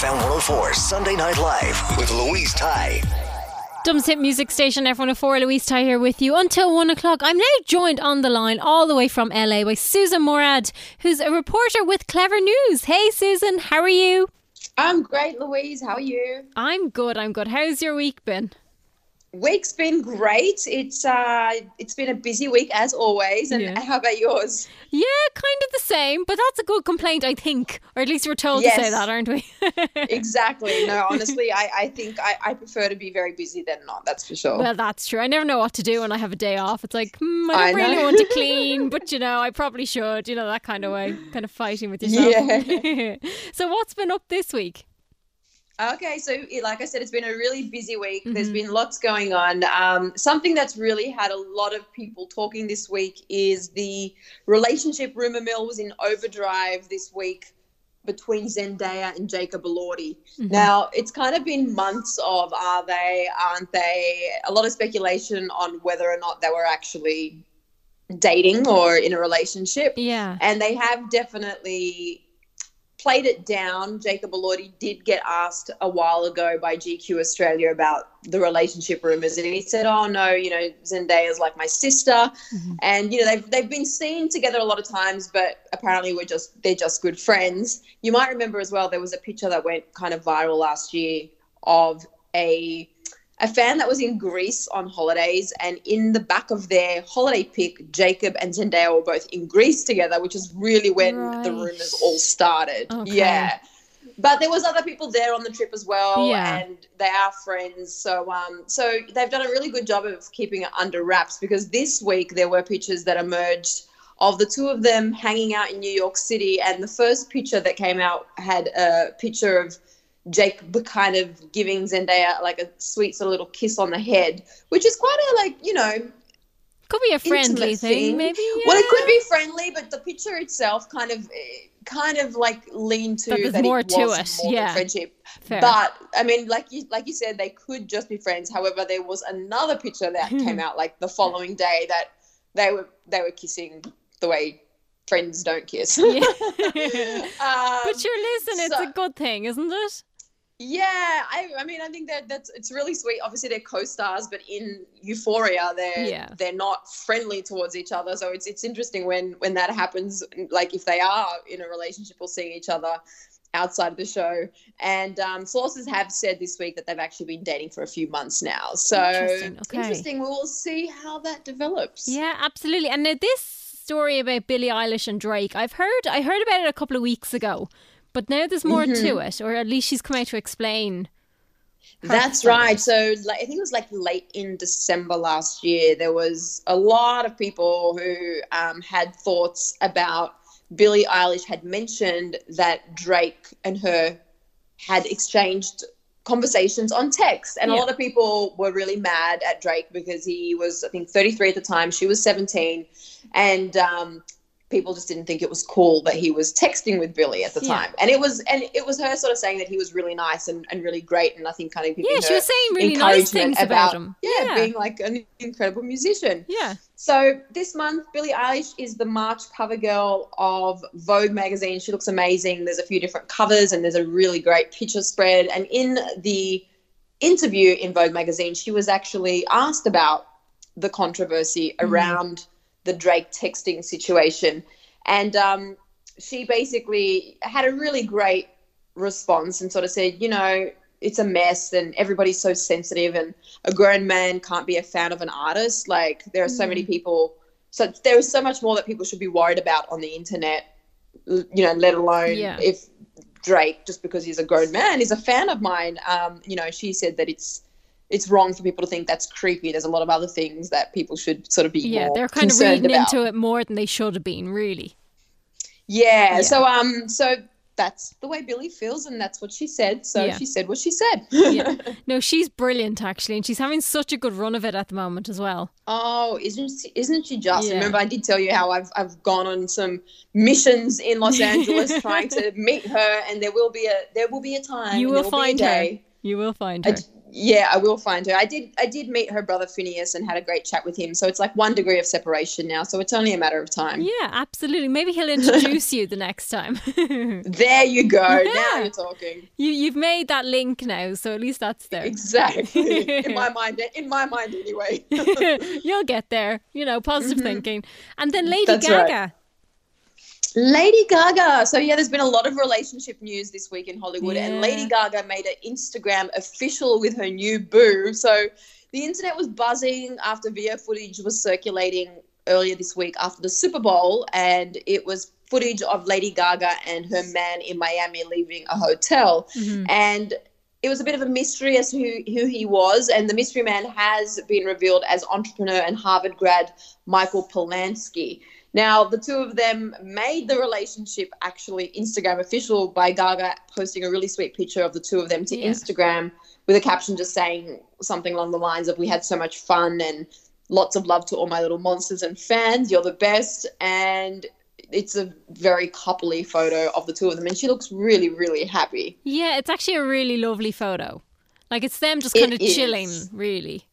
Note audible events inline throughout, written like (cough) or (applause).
FM 104 Sunday Night Live with Louise Ty. Dublin's Hit Music Station, F104, Louise Ty here with you until one o'clock. I'm now joined on the line all the way from LA by Susan Morad, who's a reporter with Clevver News. Hey, Susan, how are you? I'm great, Louise. How are you? I'm good, I'm good. How's your week been? Week's been great. It's uh, it's been a busy week as always. And Yeah. how about yours? Yeah, kind of the same, but that's a good complaint, I think. Or at least we're told to say that, aren't we? (laughs) Exactly. No, honestly, I, I think I, I prefer to be very busy than not. That's for sure. well, that's true. I never know what to do when I have a day off. It's like, hmm, I I don't really want to (laughs) clean, but you know, I probably should. You know, that kind of way, kind of fighting with yourself. Yeah. (laughs) so, what's been up this week? Okay, so it- like I said, it's been a really busy week. Mm-hmm. There's been lots going on. Um, something that's really had a lot of people talking this week is the relationship rumor mill was in overdrive this week between Zendaya and Jacob Elordi. Mm-hmm. Now, it's kind of been months of are they, aren't they? A lot of speculation on whether or not they were actually dating or in a relationship. Yeah. And they have definitely played it down. Jacob Elordi did get asked a while ago by GQ Australia about the relationship rumors, and he said, "Oh no, you know Zendaya is like my sister, mm-hmm. and you know they've they've been seen together a lot of times, but apparently we're just they're just good friends." You might remember as well there was a picture that went kind of viral last year of a a fan that was in Greece on holidays, and in the back of their holiday pic, Jacob and Zendaya were both in Greece together, which is really when the rumors all started. Okay. Yeah. But there was other people there on the trip as well, Yeah. and they are friends. So, um, so they've done a really good job of keeping it under wraps because this week there were pictures that emerged of the two of them hanging out in New York City, and the first picture that came out had a picture of Jake kind of giving Zendaya like a sweet sort of little kiss on the head, which is quite a like you know Could be a friendly intimate thing, maybe. Well, it could be friendly, but the picture itself kind of eh, kind of like leaned to That more to it, more yeah. friendship. Fair. But I mean, like you like you said, they could just be friends. However, there was another picture that came out like the following day that they were they were kissing the way friends don't kiss. Yeah. (laughs) Um, But sure, listen, it's so- a good thing, isn't it? Yeah, I, I mean, I think that that's it's really sweet. Obviously, they're co-stars, but in Euphoria, they're Yeah. they're not friendly towards each other. So it's it's interesting when when that happens. Like if they are in a relationship or seeing each other outside of the show. And um, sources have said this week that they've actually been dating for a few months now. So Interesting, okay. interesting. We will see how that develops. Yeah, absolutely. And now this story about Billie Eilish and Drake, I've heard I heard about it a couple of weeks ago, but now there's more to Mm-hmm. it, or at least she's come out to explain. That's right. So like, I think it was like late in December last year. There was a lot of people who um, had thoughts about Billie Eilish had mentioned that Drake and her had exchanged conversations on text, and Yeah. a lot of people were really mad at Drake because he was, I think, 33 at the time. She was 17, and um, people just didn't think it was cool that he was texting with Billie at the Yeah. time. And it was, and it was her sort of saying that he was really nice and, and really great, and I think kind of giving Yeah, she was saying really nice things about him. Yeah, Yeah. being like an incredible musician. Yeah. So this month, Billie Eilish is the March cover girl of Vogue magazine. She looks amazing. There's a few different covers and there's a really great picture spread. And in the interview in Vogue magazine, she was actually asked about the controversy mm. around the Drake texting situation. And um, she basically had a really great response and sort of said, you know, it's a mess and everybody's so sensitive and a grown man can't be a fan of an artist. Like there are so many people, so there is so much more that people should be worried about on the internet, you know, let alone Yeah. if Drake, just because he's a grown man, is a fan of mine. Um, you know, she said that it's it's wrong for people to think that's creepy. There's a lot of other things that people should sort of be Yeah, they're kind of reading about. into it more than they should have been, really. Yeah, Yeah. So um, so that's the way Billie feels, and that's what she said. So Yeah. she said what she said. Yeah. (laughs) No, she's brilliant actually, and she's having such a good run of it at the moment as well. Oh, isn't she, isn't she just? Yeah. Remember, I did tell you how I've I've gone on some missions in Los (laughs) Angeles trying to meet her, and there will be a there will be a time. You will find her. You will find her. d- yeah, I will find her. I did. I did meet her brother Finneas and had a great chat with him. So it's like one degree of separation now. So it's only a matter of time. Yeah, absolutely. Maybe he'll introduce you the next time. (laughs) There you go. Now you're talking. you you've made that link now, so at least that's there. Exactly. in my (laughs) mind. In my mind, anyway. (laughs) You'll get there. You know, positive thinking. And then Lady Mm-hmm. That's right. Lady Gaga. So yeah, there's been a lot of relationship news this week in Hollywood, and Lady Gaga made an Instagram official with her new boo. So the internet was buzzing after video footage was circulating earlier this week after the Super Bowl, and it was footage of Lady Gaga and her man in Miami leaving a hotel, mm-hmm. and it was a bit of a mystery as to who, who he was, and the mystery man has been revealed as entrepreneur and Harvard grad Michael Polansky. Now, the two of them made the relationship actually Instagram official by Gaga posting a really sweet picture of the two of them to Yeah. Instagram with a caption just saying something along the lines of, We had so much fun and lots of love to all my little monsters and fans. You're the best. And it's a very coupley photo of the two of them. And she looks really, really happy. Yeah, it's actually a really lovely photo. Like it's them just It kind of is. chilling, really.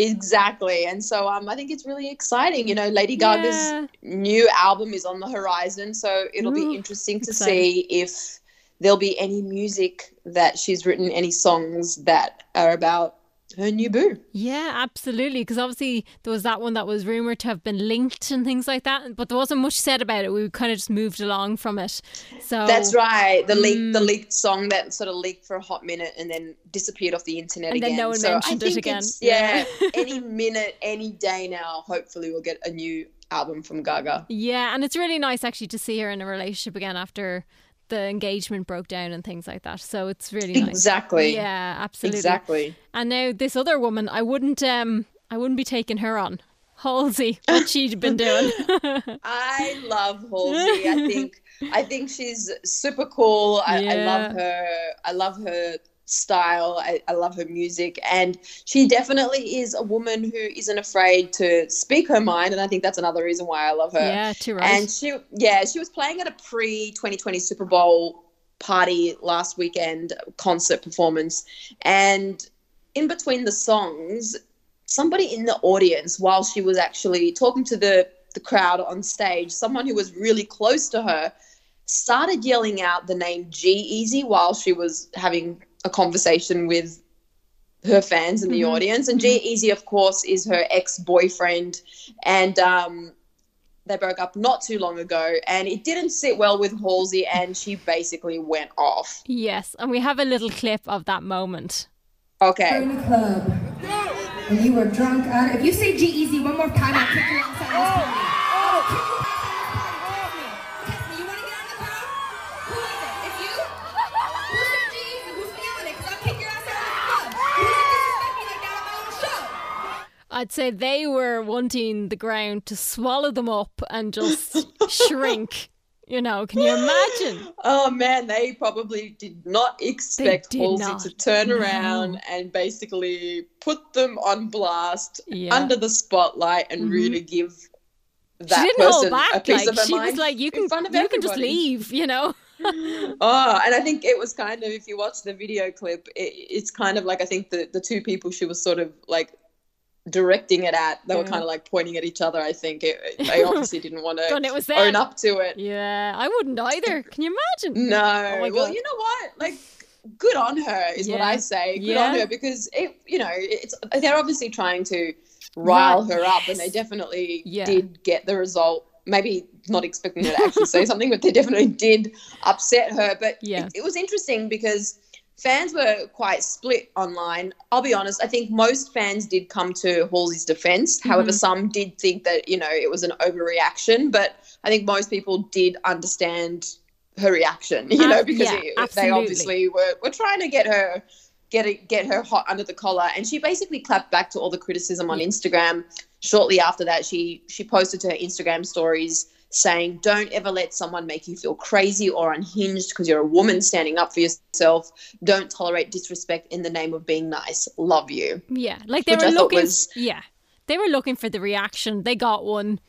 Exactly. And so um, I think it's really exciting. You know, Lady Gaga's Yeah. new album is on the horizon. So it'll Ooh, be interesting to exciting. see if there'll be any music that she's written, any songs that are about her new boo. Yeah, absolutely. Because obviously there was that one that was rumored to have been linked and things like that, but there wasn't much said about it. We kind of just moved along from it. So That's right. The leak, Mm. the leaked song that sort of leaked for a hot minute and then disappeared off the internet And then again. no one so mentioned it again. Yeah, (laughs) any minute, any day now. Hopefully, we'll get a new album from Gaga. Yeah, and it's really nice actually to see her in a relationship again after the engagement broke down and things like that. So it's really nice. Exactly. Yeah, absolutely. Exactly. And now this other woman, I wouldn't um I wouldn't be taking her on. Halsey, what she'd been doing. (laughs) (laughs) I love Halsey. I think I think she's super cool. I, I love her. I love her style. I, I love her music, and she definitely is a woman who isn't afraid to speak her mind. And I think that's another reason why I love her. yeah, too right. And she, yeah, she was playing at a pre 2020 Super Bowl party last weekend, concert performance. And in between the songs, somebody in the audience, while she was actually talking to the, the crowd on stage, someone who was really close to her, started yelling out the name G-Eazy while she was having a conversation with her fans in the Mhm. audience. And G-Eazy, of course, is her ex boyfriend. And um, they broke up not too long ago. And it didn't sit well with Halsey, and she basically went off. yes, and we have a little clip of that moment. Okay. in the club and you were drunk out. If you say G-Eazy one more time, I'll kick you outside I'd say they were wanting the ground to swallow them up and just (laughs) shrink. You know, can you imagine? Oh man, they probably did not expect did Halsey not. to turn No. around and basically put them on blast Yeah. under the spotlight and Mhm. really give that She didn't person hold a back. piece Like of her she was mind like, "You can, you can just leave." You know. (laughs) Oh, and I think it was kind of if you watch the video clip, it, it's kind of like I think the the two people she was sort of like directing it at, they were mm. kind of like pointing at each other. I think it, they (laughs) obviously didn't want And it to was them. own up to it. Yeah, I wouldn't either. Can you imagine? No, Oh well, you know what? Like, good on her is what I say. Good Yeah. on her because it, you know, it's they're obviously trying to rile Right, her up, and they definitely Yeah. did get the result. Maybe not expecting her to actually say (laughs) something, but they definitely did upset her. But Yeah. it, it was interesting because fans were quite split online. I'll be honest, I think most fans did come to Halsey's defense. However, Mhm. some did think that, you know, it was an overreaction, but I think most people did understand her reaction, you Ab- know, because yeah, it- they obviously were, were trying to get her get it, get her hot under the collar and she basically clapped back to all the criticism on Instagram. Shortly after that, she she posted to her Instagram stories saying, Don't ever let someone make you feel crazy or unhinged because you're a woman standing up for yourself. Don't tolerate disrespect in the name of being nice. Love you. Yeah, like they Which were I looking. was- Yeah, they were looking for the reaction. They got one.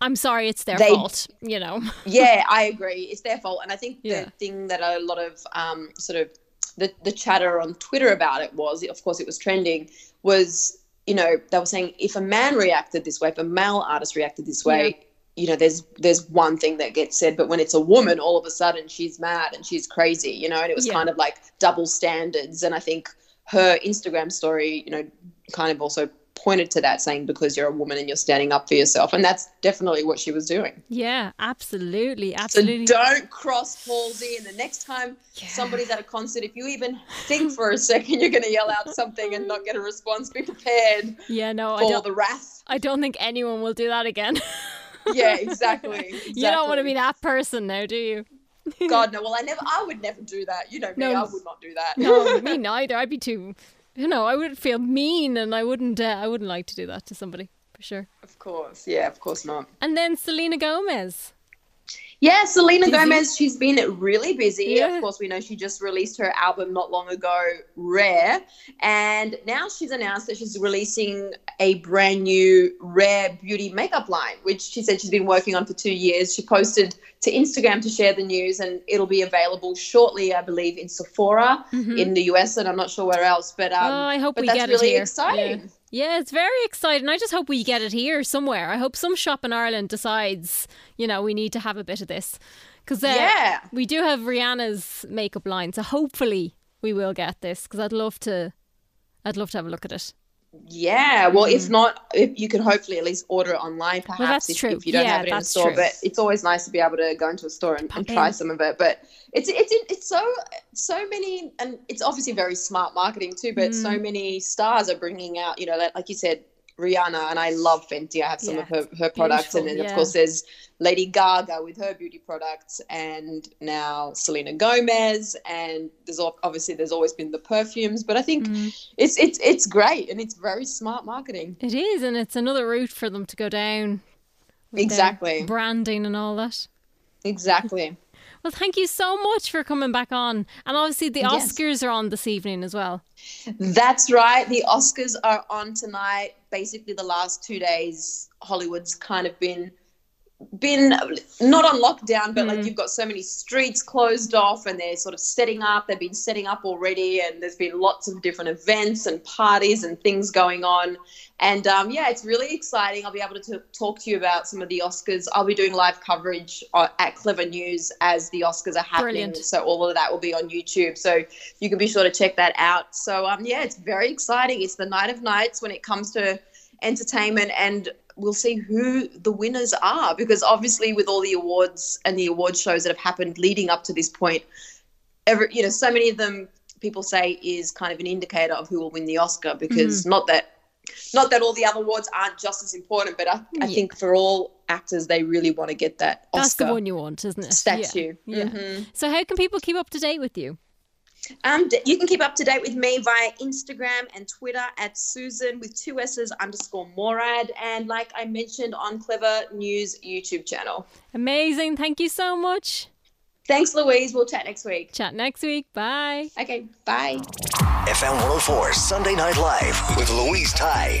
I'm sorry, it's their They- fault. You know. (laughs) yeah, I agree. It's their fault. And I think Yeah. the thing that a lot of um, sort of the, the chatter on Twitter about it was, of course, it was trending, was, you know, they were saying if a man reacted this way, if a male artist reacted this way, you know, there's there's one thing that gets said, but when it's a woman, all of a sudden she's mad and she's crazy, you know, and it was Yeah. kind of like double standards. And I think her Instagram story, you know, kind of also pointed to that, saying because you're a woman and you're standing up for yourself, and that's definitely what she was doing. Yeah, absolutely, absolutely So don't cross Halsey. And the next time somebody's at a concert, if you even think for a second you're going to yell out something and not get a response, be prepared yeah, no, I don't. the wrath. I don't think anyone will do that again. (laughs) Yeah, exactly. (laughs) You don't want to be that person now, do you? (laughs) God no. Well, I never. I would never do that. You know me. No. I would not do that. No, (laughs) me neither. I'd be too. You know, I would feel mean, and I wouldn't. Uh, I wouldn't like to do that to somebody for sure. of course. Yeah. Of course not. And then Selena Gomez. Yeah, Selena Gomez, she's been really busy. Yeah. Of course, we know she just released her album not long ago, Rare. And now she's announced that she's releasing a brand new Rare beauty makeup line, which she said she's been working on for two years. She posted to Instagram to share the news, and it'll be available shortly, I believe, in Sephora in the US, and I'm not sure where else. But um, Mm-hmm. oh, I hope but we that's get really it here. exciting. Yeah. Yeah, it's very exciting. I just hope we get it here somewhere. I hope some shop in Ireland decides, you know, we need to have a bit of this. Because uh, Yeah. we do have Rihanna's makeup line, so hopefully we will get this. Because I'd love to, I'd love to have a look at it. Yeah, well, if not, if you can hopefully at least order it online, perhaps Mm. that's if, if you don't Yeah, have it in the store. true. But it's always nice to be able to go into a store and, and try some of it. But it's it's it's so so many, and it's obviously very smart marketing too. But Mm. so many stars are bringing out, you know, that like you said, Rihanna, and I love Fenty. I have some of her her products, and then beautiful, of course there's Lady Gaga with her beauty products, and now Selena Gomez, and there's obviously there's always been the perfumes. But I think Mm. it's it's it's great, and it's very smart marketing. It is, and it's another route for them to go down. Exactly. Branding and all that. Exactly. Well, thank you so much for coming back on. And obviously, the Yes. Oscars are on this evening as well. That's right. The Oscars are on tonight. Basically, the last two days, Hollywood's kind of been been not on lockdown, but like you've got so many streets closed off, and they're sort of setting up. They've been setting up already, and there's been lots of different events and parties and things going on. And um, yeah, it's really exciting. I'll be able to t- talk to you about some of the Oscars. I'll be doing live coverage uh, at Clevver News as the Oscars are happening. Brilliant. So all of that will be on YouTube. So you can be sure to check that out. So um, yeah, it's very exciting. It's the night of nights when it comes to entertainment, and we'll see who the winners are because obviously with all the awards and the award shows that have happened leading up to this point, every you know so many of them people say is kind of an indicator of who will win the Oscar because Mm-hmm. not that not that all the other awards aren't just as important, but I, I Yeah. think for all actors they really want to get that That's the one you want, isn't it? statue. Yeah. yeah. Mhm. So, how can people keep up to date with you? Um, you can keep up to date with me via Instagram and Twitter at Susan with two S's underscore Morad. And like I mentioned on Clevver News YouTube channel. Amazing. Thank you so much. Thanks, Louise. We'll chat next week. Chat next week. Bye. Okay, bye. FM 104 Sunday Night Live with Louise Ty.